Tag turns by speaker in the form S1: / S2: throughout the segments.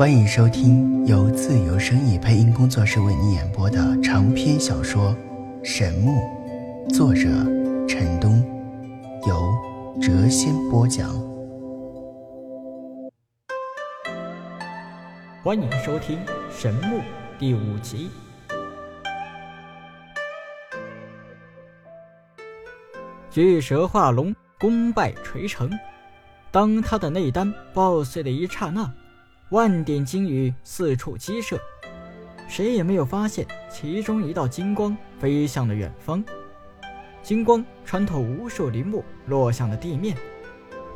S1: 欢迎收听由自由声意配音工作室为你演播的长篇小说《神木》，作者陈东，由谪仙播讲。
S2: 欢迎收听《神木》第五集。巨蛇化龙，功败垂成。当他的内丹爆碎的一刹那，万点金鱼四处激射，谁也没有发现其中一道金光飞向了远方。金光穿透无数林木，落向了地面。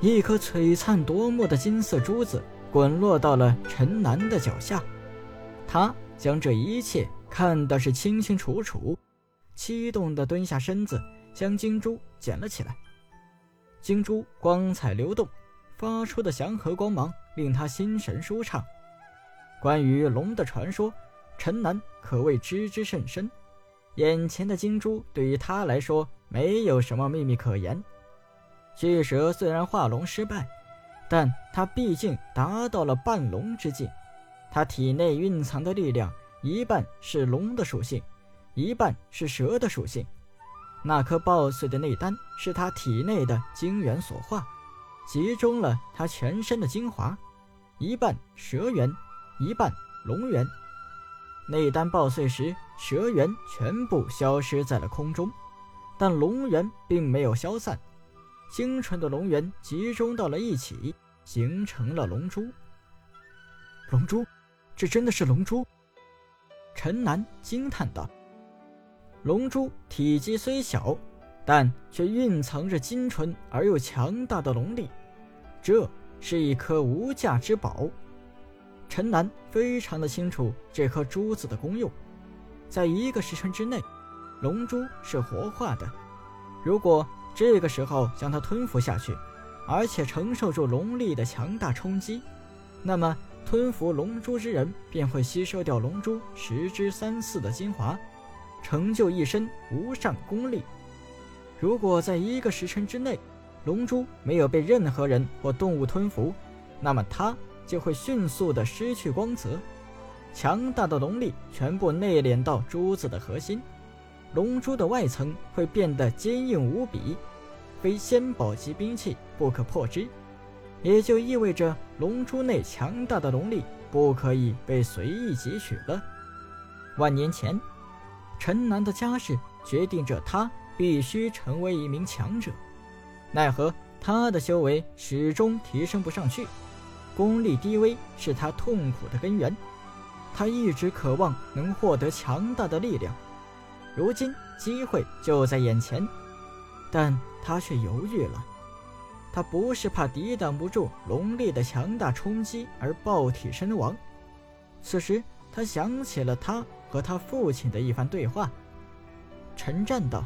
S2: 一颗璀璨夺目的金色珠子滚落到了陈南的脚下，他将这一切看的是清清楚楚，激动地蹲下身子。将金珠捡了起来，金珠光彩流动，发出的祥和光芒令他心神舒畅。关于龙的传说，陈南可谓知之甚深。眼前的金珠对于他来说没有什么秘密可言。巨蛇虽然化龙失败，但他毕竟达到了半龙之境，他体内蕴藏的力量一半是龙的属性，一半是蛇的属性。那颗爆碎的内丹是他体内的精元所化，集中了他全身的精华，一半蛇元，一半龙元。内丹爆碎时，蛇元全部消失在了空中，但龙元并没有消散，精纯的龙元集中到了一起，形成了龙珠。龙珠，这真的是龙珠？陈南惊叹道。龙珠体积虽小，但却蕴藏着精纯而又强大的龙力，这是一颗无价之宝。陈南非常的清楚这颗珠子的功用，在一个时辰之内，龙珠是活化的。如果这个时候将它吞服下去，而且承受住龙力的强大冲击，那么吞服龙珠之人便会吸收掉龙珠十之三四的精华。成就一身无上功力。如果在一个时辰之内，龙珠没有被任何人或动物吞服，那么它就会迅速的失去光泽，强大的龙力全部内敛到珠子的核心，龙珠的外层会变得坚硬无比，非仙宝级兵器不可破之。也就意味着龙珠内强大的龙力不可以被随意汲取了。万年前。陈南的家世决定着他必须成为一名强者，奈何他的修为始终提升不上去，功力低微是他痛苦的根源。他一直渴望能获得强大的力量，如今机会就在眼前，但他却犹豫了。他不是怕抵挡不住龙力的强大冲击而爆体身亡，此时他想起了他。和他父亲的一番对话，陈战道：“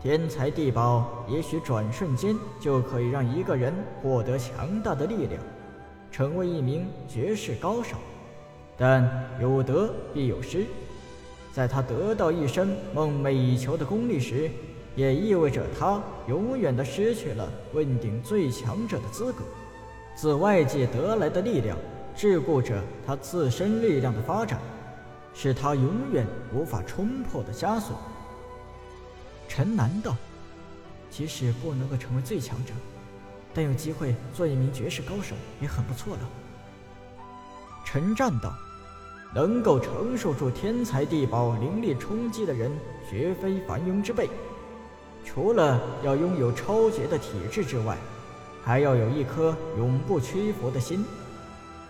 S2: 天才地宝也许转瞬间就可以让一个人获得强大的力量，成为一名绝世高手，但有得必有失。在他得到一身梦寐以求的功力时，也意味着他永远的失去了问鼎最强者的资格。自外界得来的力量，桎梏着他自身力量的发展。”是他永远无法冲破的枷锁。陈南道：“即使不能够成为最强者，但有机会做一名绝世高手也很不错了。”陈战道：“能够承受住天才地宝灵力冲击的人，绝非凡庸之辈。除了要拥有超绝的体质之外，还要有一颗永不屈服的心。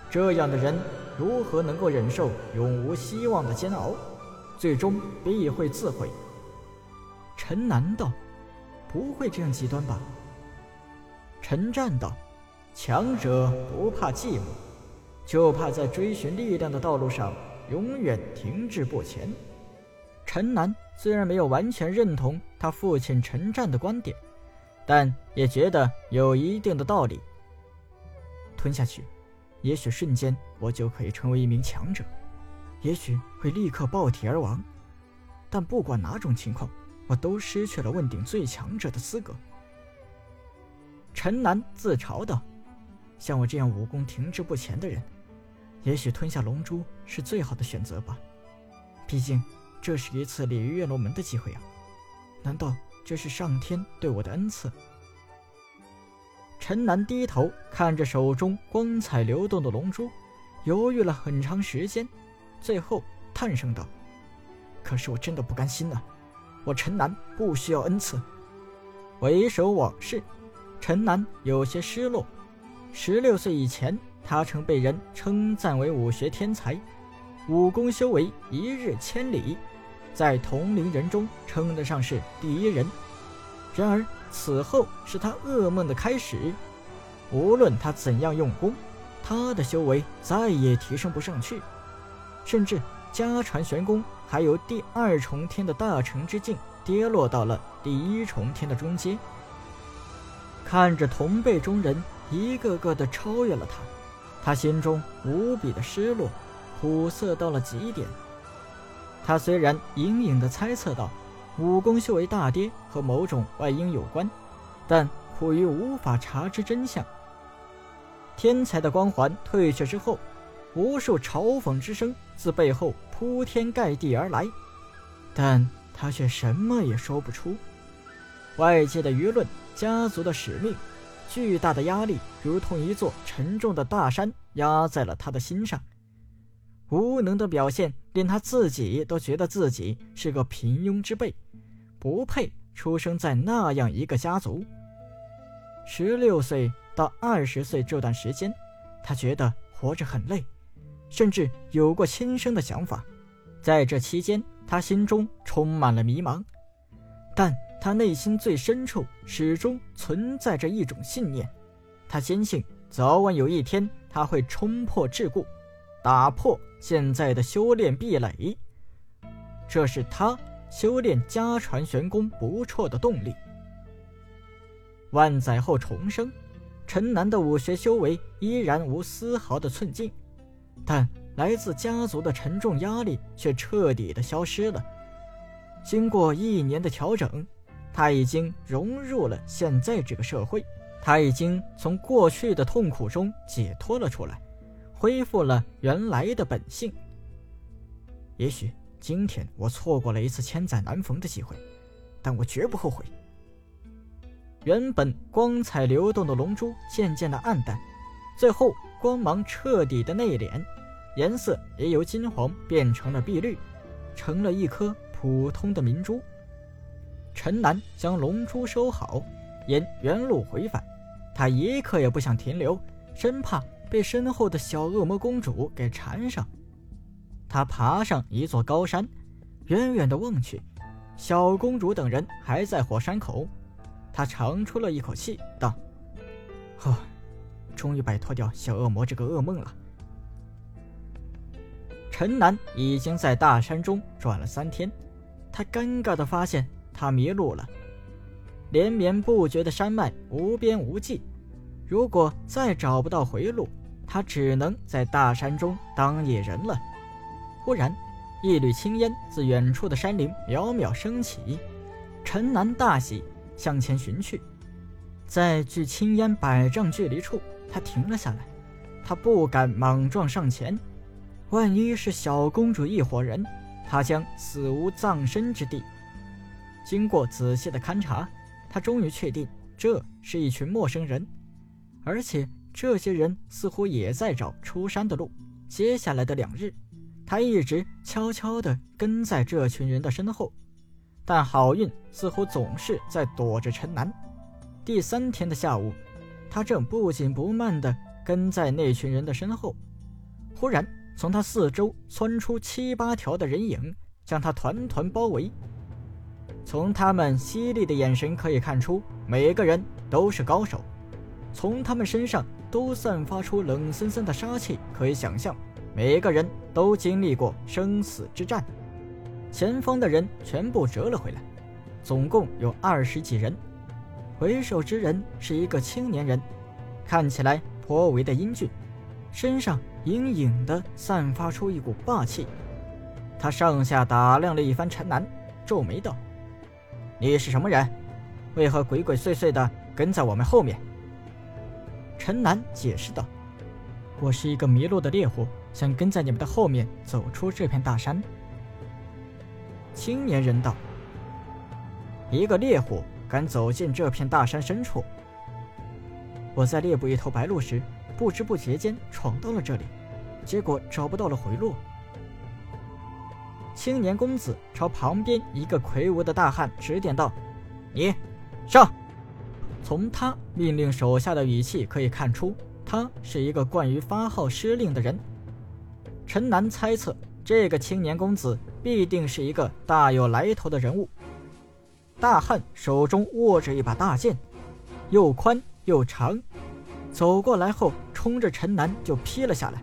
S2: 这样的人。”如何能够忍受永无希望的煎熬，最终必会自毁？陈南道：“不会这样极端吧？”陈战道：“强者不怕寂寞，就怕在追寻力量的道路上永远停滞不前。”陈南虽然没有完全认同他父亲陈战的观点，但也觉得有一定的道理。吞下去。也许瞬间我就可以成为一名强者，也许会立刻爆体而亡，但不管哪种情况，我都失去了问鼎最强者的资格。陈南自嘲道：“像我这样武功停滞不前的人，也许吞下龙珠是最好的选择吧。毕竟，这是一次鲤鱼跃龙门的机会啊！难道这是上天对我的恩赐？陈南低头看着手中光彩流动的龙珠，犹豫了很长时间，最后叹声道：“可是我真的不甘心啊！我陈南不需要恩赐。”回首往事，陈南有些失落。十六岁以前，他曾被人称赞为武学天才。武功修为一日千里，在同龄人中称得上是第一人。然而此后是他噩梦的开始。无论他怎样用功，他的修为再也提升不上去，甚至家传玄功还有第二重天的大成之境，跌落到了第一重天的中阶。看着同辈中人一个个的超越了他，他心中无比的失落。苦涩到了极点。他虽然隐隐的猜测到武功修为大跌和某种外因有关，但苦于无法查知真相。天才的光环退却之后，无数嘲讽之声自背后铺天盖地而来，但他却什么也说不出。外界的舆论、家族的使命、巨大的压力，如同一座沉重的大山压在了他的心上。无能的表现令他自己都觉得自己是个平庸之辈，不配出生在那样一个家族。十六岁到二十岁这段时间，他觉得活着很累，甚至有过轻生的想法。在这期间，他心中充满了迷茫，但他内心最深处始终存在着一种信念，他坚信早晚有一天他会冲破桎梏，打破。现在的修炼壁垒，这是他修炼家传玄功不错的动力。万载后重生，陈南的武学修为依然无丝毫的寸进，但来自家族的沉重压力却彻底的消失了。经过一年的调整，他已经融入了现在这个社会，他已经从过去的痛苦中解脱了出来。恢复了原来的本性。也许今天我错过了一次千载难逢的机会，但我绝不后悔。原本光彩流动的龙珠渐渐的暗淡，最后光芒彻底的内敛，颜色也由金黄变成了碧绿，成了一颗普通的明珠。陈南将龙珠收好，沿原路回返，他一刻也不想停留，生怕。被身后的小恶魔公主给缠上，他爬上一座高山，远远的望去，小公主等人还在火山口。他长出了一口气，道：“呵，终于摆脱掉小恶魔这个噩梦了。”陈南已经在大山中转了三天，他尴尬的发现他迷路了，连绵不绝的山脉无边无际。如果再找不到回路，他只能在大山中当野人了。忽然，一缕青烟自远处的山林渺渺升起，陈南大喜，向前寻去。在距青烟百丈距离处，他停了下来。他不敢莽撞上前，万一是小公主一伙人，他将死无葬身之地。经过仔细的勘察，他终于确定这是一群陌生人。而且这些人似乎也在找出山的路。接下来的两日，他一直悄悄地跟在这群人的身后，但好运似乎总是在躲着陈南。第三天的下午，他正不紧不慢地跟在那群人的身后，忽然从他四周窜出七八条的人影，将他团团包围。从他们犀利的眼神可以看出，每个人都是高手。从他们身上都散发出冷森森的杀气，可以想象，每个人都经历过生死之战。前方的人全部折了回来，总共有二十几人。为首之人是一个青年人，看起来颇为的英俊，身上隐隐的散发出一股霸气。他上下打量了一番陈南，皱眉道：“你是什么人？为何鬼鬼祟祟的跟在我们后面？”陈南解释道：“我是一个迷路的猎户，想跟在你们的后面走出这片大山。青年人道：“一个猎户敢走进这片大山深处。我在猎捕一头白鹿时，不知不觉间闯到了这里，结果找不到了回路。”青年公子朝旁边一个魁梧的大汉指点道：“你，上！”从他命令手下的语气可以看出，他是一个惯于发号施令的人。陈南猜测，这个青年公子必定是一个大有来头的人物。大汉手中握着一把大剑，又宽又长，走过来后冲着陈南就劈了下来。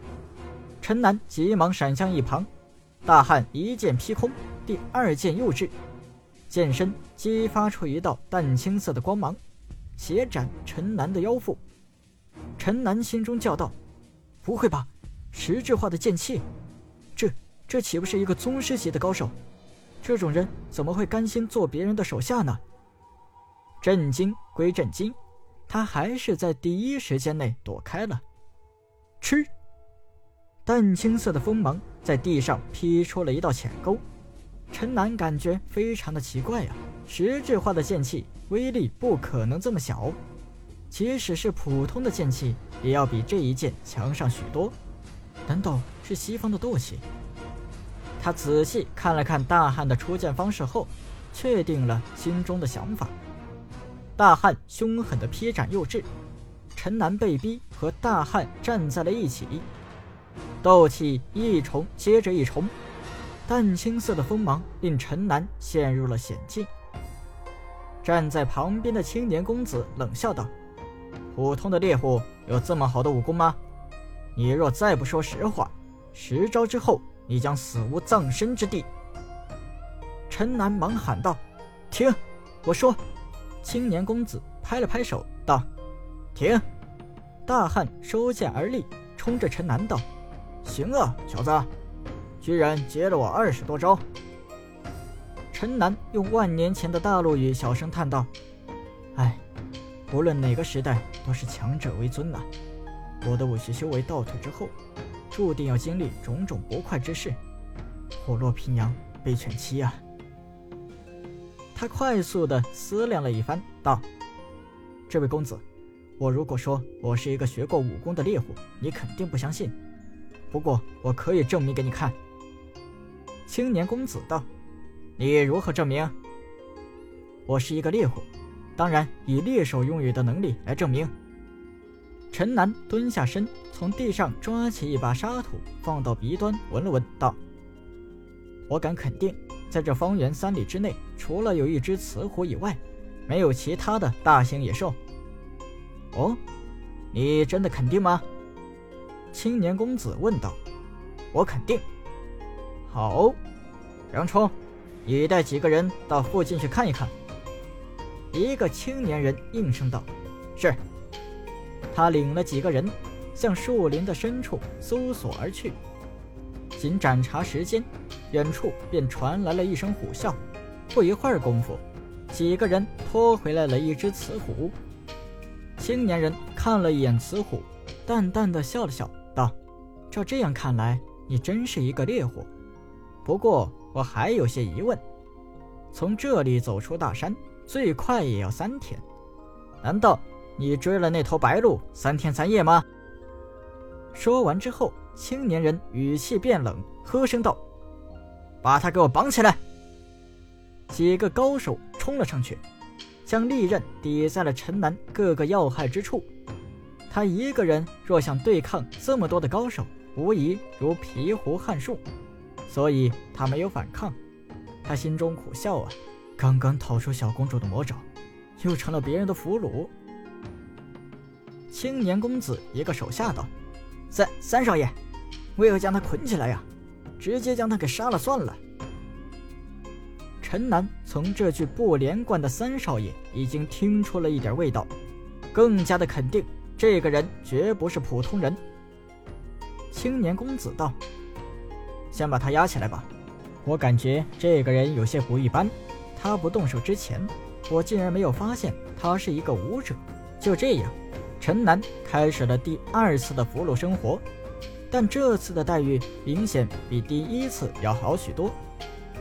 S2: 陈南急忙闪向一旁。大汉一剑劈空，第二剑又至，剑身激发出一道淡青色的光芒，斜斩陈南的腰腹。陈南心中叫道：“不会吧，实质化的剑气？这这岂不是一个宗师级的高手？这种人怎么会甘心做别人的手下呢？”震惊归震惊，他还是在第一时间内躲开了。吃。淡青色的锋芒在地上劈出了一道浅沟，陈南感觉非常的奇怪呀。实质化的剑气威力不可能这么小，即使是普通的剑气，也要比这一剑强上许多。难道是西方的惰气？他仔细看了看大汉的出剑方式后，确定了心中的想法。大汉凶狠的劈斩幼稚，陈南被逼和大汉站在了一起。斗气一重接着一重，淡青色的锋芒令陈南陷入了险境。站在旁边的青年公子冷笑道：“普通的猎户有这么好的武功吗？你若再不说实话，十招之后你将死无葬身之地。”陈南忙喊道：“停！我说。”青年公子拍了拍手道：“停！”大汉收剑而立，冲着陈南道。行啊，小子，居然接了我二十多招。陈南用万年前的大陆语小声叹道：“哎，无论哪个时代，都是强者为尊呐。我的武学修为倒退之后，注定要经历种种不快之事，虎落平阳被犬欺啊。”他快速的思量了一番，道：“这位公子，我如果说我是一个学过武功的猎户，你肯定不相信。”不过，我可以证明给你看。”青年公子道，“你如何证明？”“我是一个猎户，当然以猎手用语的能力来证明。”陈南蹲下身，从地上抓起一把沙土，放到鼻端闻了闻，道：“我敢肯定，在这方圆三里之内，除了有一只雌虎以外，没有其他的大型野兽。”“哦，你真的肯定吗？”青年公子问道：“我肯定。”好，杨冲，你带几个人到附近去看一看。”一个青年人应声道：“是。”他领了几个人向树林的深处搜索而去。仅盏茶时间，远处便传来了一声虎啸。不一会儿功夫，几个人拖回来了一只雌虎。青年人看了一眼雌虎，淡淡的笑了笑。道：“照这样看来，你真是一个猎户。不过我还有些疑问：从这里走出大山，最快也要三天。难道你追了那头白鹿三天三夜吗？”说完之后，青年人语气变冷，喝声道：“把他给我绑起来！”几个高手冲了上去，将利刃抵在了陈南各个要害之处。他一个人若想对抗这么多的高手，无疑如蹒跚撼树，所以他没有反抗。他心中苦笑啊，刚刚逃出小公主的魔爪，又成了别人的俘虏。青年公子一个手下道：“三三少爷，为何将他捆起来呀？直接将他给杀了算了。”陈南从这句不连贯的“三少爷”已经听出了一点味道，更加的肯定。这个人绝不是普通人。青年公子道：“先把他押起来吧，我感觉这个人有些不一般。他不动手之前，我竟然没有发现他是一个武者。”就这样，陈南开始了第二次的俘虏生活。但这次的待遇明显比第一次要好许多，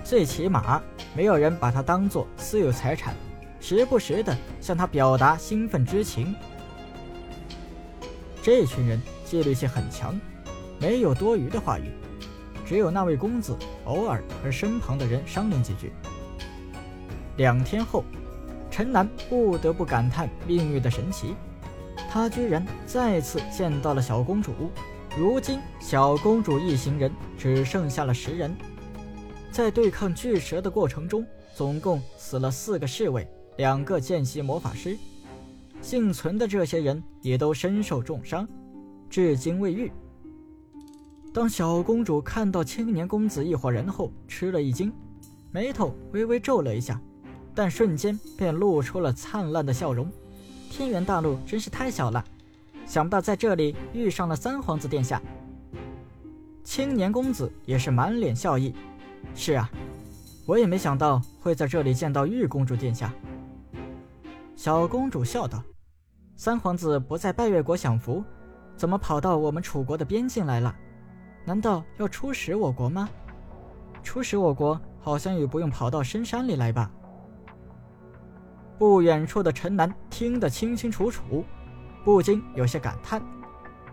S2: 最起码没有人把他当做私有财产，时不时的向他表达兴奋之情。这群人纪律性很强，没有多余的话语，只有那位公子偶尔和身旁的人商量几句。两天后，陈南不得不感叹命运的神奇，他居然再次见到了小公主。如今，小公主一行人只剩下了十人，在对抗巨蛇的过程中，总共死了四个侍卫，两个见习魔法师。幸存的这些人也都身受重伤，至今未愈。当小公主看到青年公子一伙人后，吃了一惊，眉头微微皱了一下，但瞬间便露出了灿烂的笑容。天元大陆真是太小了，想不到在这里遇上了三皇子殿下。青年公子也是满脸笑意。是啊，我也没想到会在这里见到玉公主殿下。小公主笑道。三皇子不在拜月国享福，怎么跑到我们楚国的边境来了？难道要出使我国吗？出使我国好像也不用跑到深山里来吧？不远处的陈南听得清清楚楚，不禁有些感叹：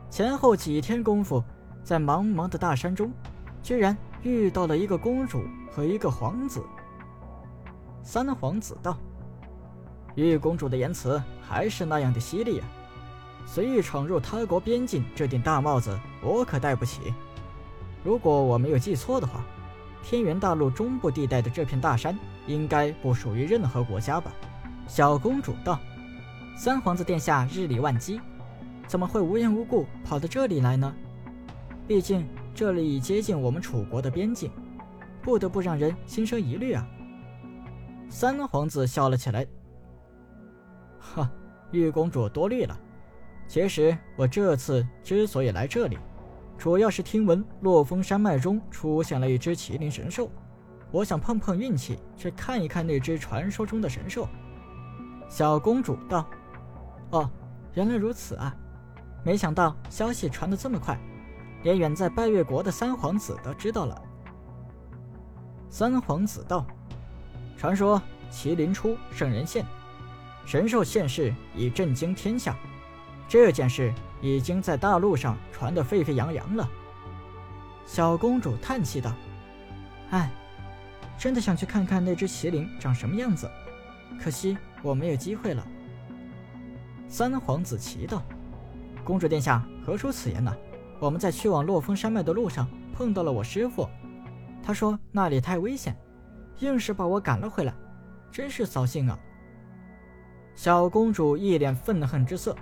S2: 前后几天功夫，在茫茫的大山中，居然遇到了一个公主和一个皇子。三皇子道。玉公主的言辞还是那样的犀利啊！随意闯入他国边境，这顶大帽子我可戴不起。如果我没有记错的话，天元大陆中部地带的这片大山应该不属于任何国家吧？小公主道：“三皇子殿下日理万机，怎么会无缘无故跑到这里来呢？毕竟这里已接近我们楚国的边境，不得不让人心生疑虑啊。”三皇子笑了起来。哈，玉公主多虑了。其实我这次之所以来这里，主要是听闻洛风山脉中出现了一只麒麟神兽，我想碰碰运气，去看一看那只传说中的神兽。小公主道：“哦，原来如此啊！没想到消息传得这么快，连远在拜月国的三皇子都知道了。”三皇子道：“传说麒麟出，圣人现。”神兽现世已震惊天下，这件事已经在大陆上传得沸沸扬扬了。小公主叹气道：“唉，真的想去看看那只麒麟长什么样子，可惜我没有机会了。”三皇子奇道：“公主殿下何出此言呢？我们在去往洛风山脉的路上碰到了我师父，他说那里太危险，硬是把我赶了回来，真是扫兴啊。”小公主一脸愤恨之色，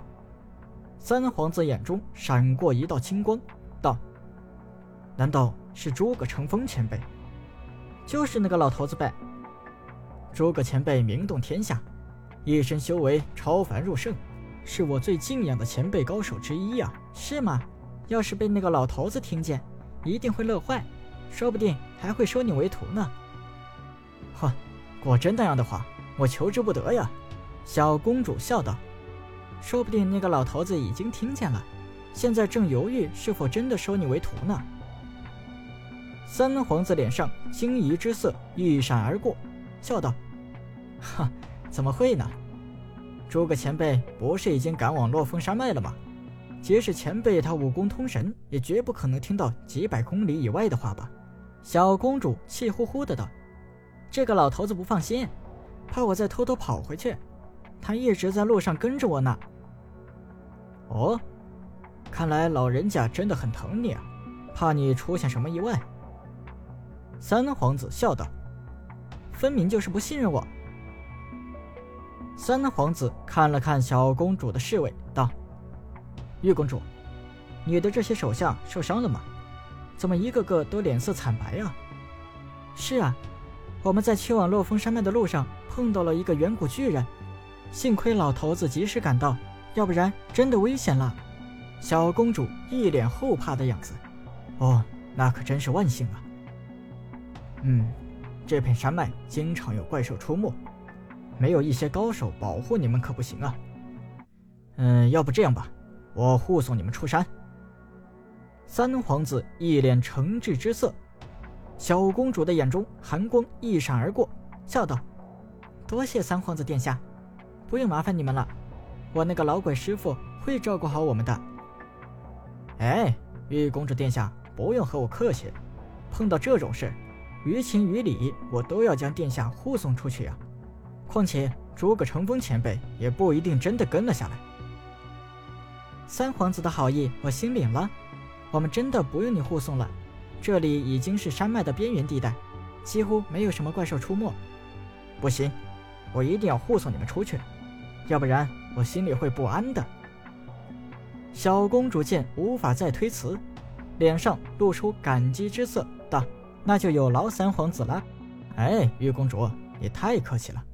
S2: 三皇子眼中闪过一道青光，道：“难道是诸葛乘风前辈？就是那个老头子呗。诸葛前辈名动天下，一身修为超凡入圣，是我最敬仰的前辈高手之一呀，是吗？要是被那个老头子听见，一定会乐坏，说不定还会收你为徒呢。哼，果真那样的话，我求之不得呀。”小公主笑道：“说不定那个老头子已经听见了，现在正犹豫是否真的收你为徒呢。”三皇子脸上惊疑之色一闪而过，笑道：“哈，怎么会呢？诸葛前辈不是已经赶往洛风山脉了吗？即使前辈他武功通神，也绝不可能听到几百公里以外的话吧？”小公主气呼呼的道：“这个老头子不放心，怕我再偷偷跑回去。”他一直在路上跟着我呢。哦，看来老人家真的很疼你啊，怕你出现什么意外。三皇子笑道：“分明就是不信任我。”三皇子看了看小公主的侍卫，道：“玉公主，你的这些手下受伤了吗？怎么一个个都脸色惨白啊？”“是啊，我们在去往洛风山脉的路上碰到了一个远古巨人。”幸亏老头子及时赶到，要不然真的危险了。小公主一脸后怕的样子。哦，那可真是万幸啊。嗯，这片山脉经常有怪兽出没，没有一些高手保护你们可不行啊。嗯，要不这样吧，我护送你们出山。三皇子一脸诚挚之色，小公主的眼中寒光一闪而过，笑道：“多谢三皇子殿下，不用麻烦你们了，我那个老鬼师傅会照顾好我们的。”哎，玉公主殿下不用和我客气，碰到这种事，于情于理我都要将殿下护送出去呀。况且诸葛乘风前辈也不一定真的跟了下来。三皇子的好意我心领了。我们真的不用你护送了，这里已经是山脉的边缘地带，几乎没有什么怪兽出没。不行，我一定要护送你们出去，要不然我心里会不安的。小公主见无法再推辞，脸上露出感激之色，道：“那就有劳三皇子了。”哎，玉公主，你太客气了。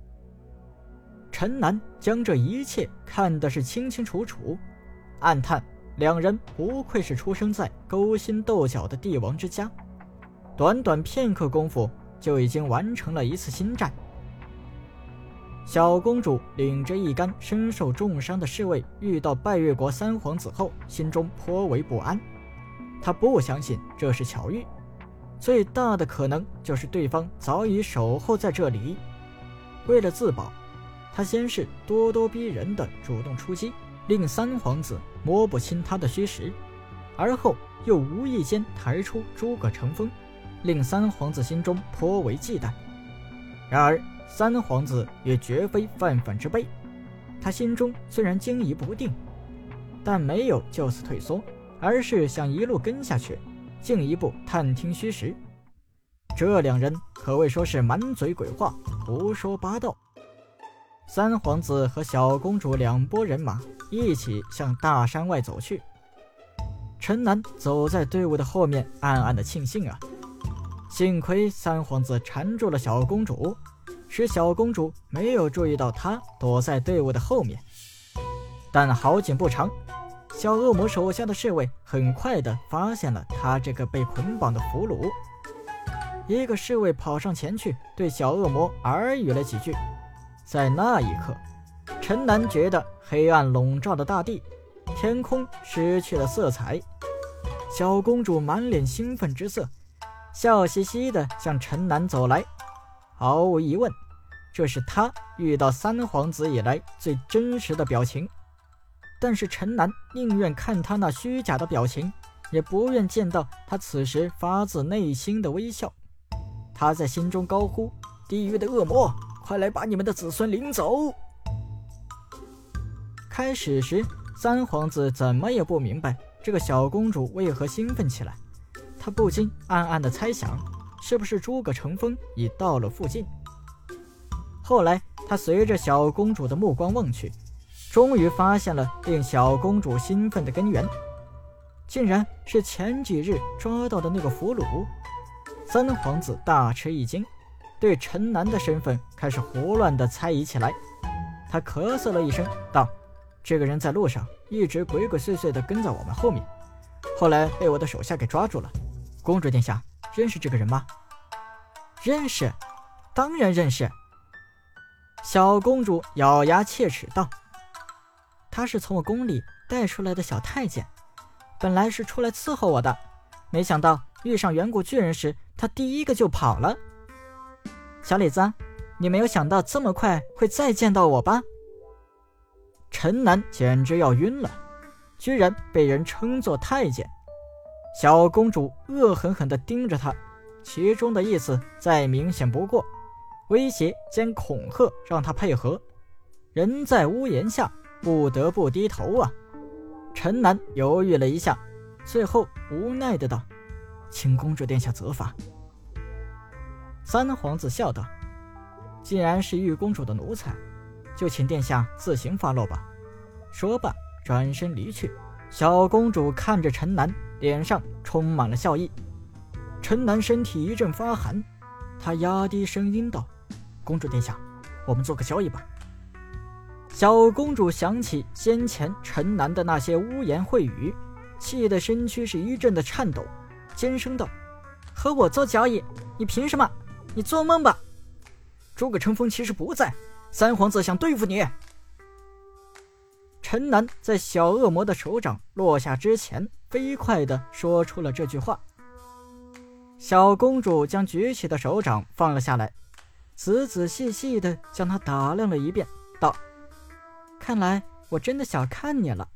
S2: 陈南将这一切看的是清清楚楚，暗叹。两人不愧是出生在勾心斗角的帝王之家，短短片刻功夫就已经完成了一次新战。小公主领着一干身受重伤的侍卫，遇到拜月国三皇子后，心中颇为不安。她不相信这是巧遇，最大的可能就是对方早已守候在这里。为了自保，他先是咄咄逼人的主动出击。令三皇子摸不清他的虚实，而后又无意间抬出诸葛成风，令三皇子心中颇为忌惮。然而三皇子也绝非泛泛之辈，他心中虽然惊疑不定，但没有就此退缩，而是想一路跟下去，进一步探听虚实。这两人可谓说是满嘴鬼话，胡说八道。三皇子和小公主两拨人马一起向大山外走去。陈南走在队伍的后面，暗暗的庆幸啊，幸亏三皇子缠住了小公主，使小公主没有注意到他躲在队伍的后面。但好景不长，小恶魔手下的侍卫很快的发现了他这个被捆绑的俘虏。一个侍卫跑上前去，对小恶魔耳语了几句。在那一刻，陈南觉得黑暗笼罩的大地，天空失去了色彩。小公主满脸兴奋之色，笑嘻嘻地向陈南走来。毫无疑问，这是她遇到三皇子以来最真实的表情。但是陈南宁愿看他那虚假的表情，也不愿见到他此时发自内心的微笑。他在心中高呼：“地狱的恶魔！”快来把你们的子孙领走！开始时，三皇子怎么也不明白这个小公主为何兴奋起来，他不禁暗暗的猜想，是不是诸葛乘风已到了附近？后来，他随着小公主的目光望去，终于发现了令小公主兴奋的根源，竟然是前几日抓到的那个俘虏。三皇子大吃一惊。对陈南的身份开始胡乱的猜疑起来，他咳嗽了一声，道：“这个人在路上一直鬼鬼祟祟的跟在我们后面，后来被我的手下给抓住了。公主殿下认识这个人吗？”“认识，当然认识。”小公主咬牙切齿道：“他是从我宫里带出来的小太监，本来是出来伺候我的，没想到遇上远古巨人时，他第一个就跑了。”小李子，你没有想到这么快会再见到我吧？陈南简直要晕了，居然被人称作太监。小公主恶狠狠地盯着他，其中的意思再明显不过，威胁兼恐吓让他配合。人在屋檐下，不得不低头啊。陈南犹豫了一下，最后无奈的道：“请公主殿下责罚。”三皇子笑道：“既然是玉公主的奴才，就请殿下自行发落吧。”说罢，转身离去。小公主看着陈南，脸上充满了笑意。陈南身体一阵发寒，他压低声音道：“公主殿下，我们做个交易吧。”小公主想起先前陈南的那些污言秽语，气得身躯是一阵的颤抖，尖声道：“和我做交易？你凭什么？”你做梦吧！诸葛成风其实不在，三皇子想对付你。陈南在小恶魔的手掌落下之前，飞快地说出了这句话。小公主将举起的手掌放了下来，仔仔细细地将它打量了一遍，道：“看来我真的小看你了，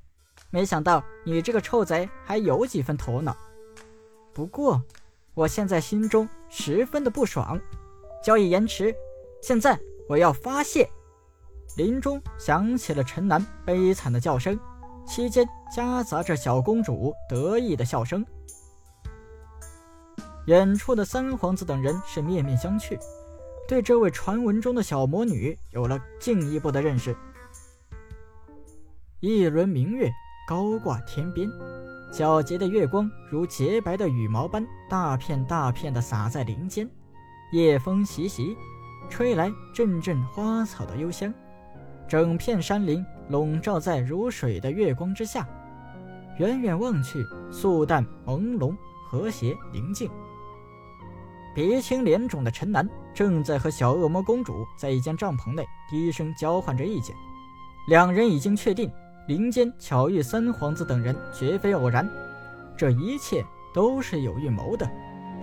S2: 没想到你这个臭贼还有几分头脑。不过，我现在心中十分的不爽，交易延迟，现在我要发泄。”林中响起了陈楠悲惨的叫声，期间夹杂着小公主得意的笑声。远处的三皇子等人是面面相觑，对这位传闻中的小魔女有了进一步的认识。一轮明月高挂天边，皎洁的月光如洁白的羽毛般大片大片地洒在林间，夜风习习，吹来阵阵花草的幽香。整片山林笼罩在如水的月光之下，远远望去，素淡朦胧，和谐宁静。鼻青脸肿的陈南正在和小恶魔公主在一间帐篷内低声交换着意见。两人已经确定，林间巧遇三皇子等人绝非偶然，这一切都是有预谋的。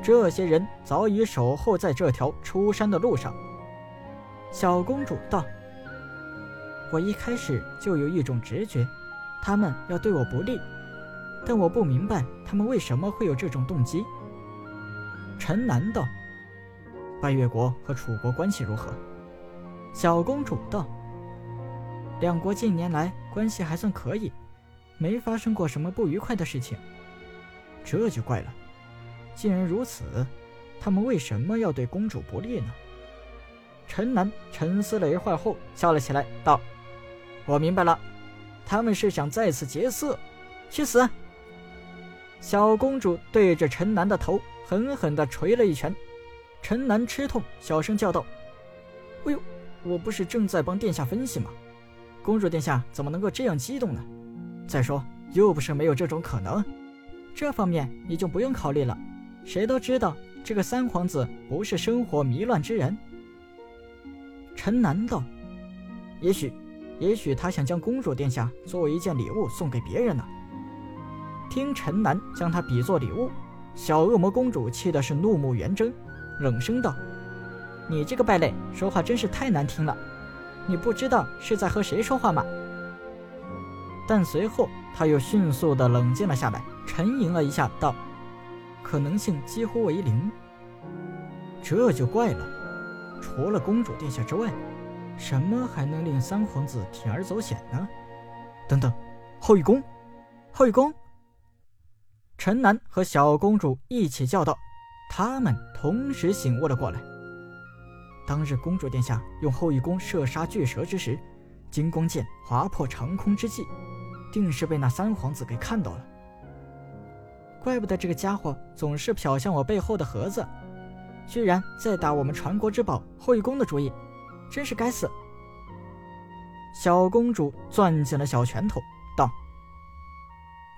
S2: 这些人早已守候在这条出山的路上。小公主道。我一开始就有一种直觉，他们要对我不利，但我不明白他们为什么会有这种动机。陈南道：“拜月国和楚国关系如何？”小公主道：“两国近年来关系还算可以，没发生过什么不愉快的事情。这就怪了，既然如此，他们为什么要对公主不利呢？”陈南沉思了一会儿后笑了起来，道。我明白了，他们是想再次劫色，去死！小公主对着陈南的头狠狠地捶了一拳，陈南吃痛，小声叫道：“哎呦，我不是正在帮殿下分析吗？公主殿下怎么能够这样激动呢？再说，又不是没有这种可能，这方面你就不用考虑了。谁都知道这个三皇子不是生活糜乱之人。”陈南道：“也许。”也许他想将公主殿下作为一件礼物送给别人呢。听陈南将他比作礼物，小恶魔公主气的是怒目圆睁，冷声道：“你这个败类，说话真是太难听了！你不知道是在和谁说话吗？”但随后他又迅速的冷静了下来，沉吟了一下，道：“可能性几乎为零。”这就怪了，除了公主殿下之外。什么还能令三皇子铤而走险呢？等等，后羿宫，后羿宫！陈南和小公主一起叫道，他们同时醒悟了过来。当日公主殿下用后羿弓射杀巨蛇之时，金光剑划破长空之际，定是被那三皇子给看到了。怪不得这个家伙总是瞟向我背后的盒子，居然在打我们传国之宝后羿弓的主意。真是该死！小公主攥紧了小拳头，道：“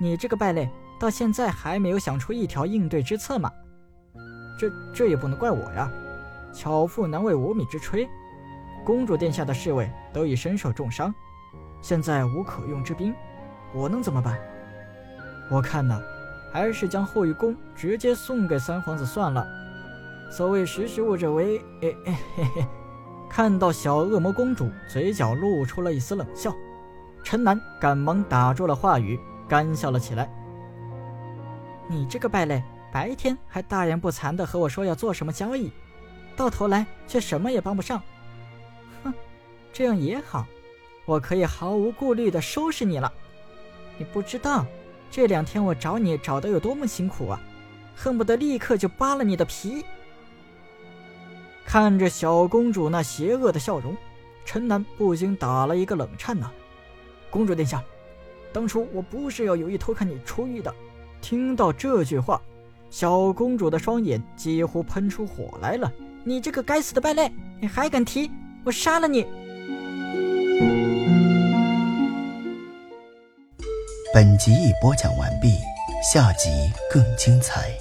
S2: 你这个败类，到现在还没有想出一条应对之策吗？这这也不能怪我呀！巧妇难为无米之炊，公主殿下的侍卫都已身受重伤，现在无可用之兵，我能怎么办？我看呢，还是将后羿弓直接送给三皇子算了。所谓识时务者为……哎哎嘿嘿。”看到小恶魔公主嘴角露出了一丝冷笑，陈南赶忙打住了话语，干笑了起来：“你这个败类，白天还大言不惭地和我说要做什么交易，到头来却什么也帮不上。哼，这样也好，我可以毫无顾虑地收拾你了。你不知道，这两天我找你找得有多么辛苦啊，恨不得立刻就扒了你的皮。”看着小公主那邪恶的笑容，陈南不禁打了一个冷颤呐。公主殿下，当初我不是要有意偷看你出狱的。听到这句话，小公主的双眼几乎喷出火来了。你这个该死的败类，你还敢提？我杀了你！
S1: 本集已播讲完毕，下集更精彩。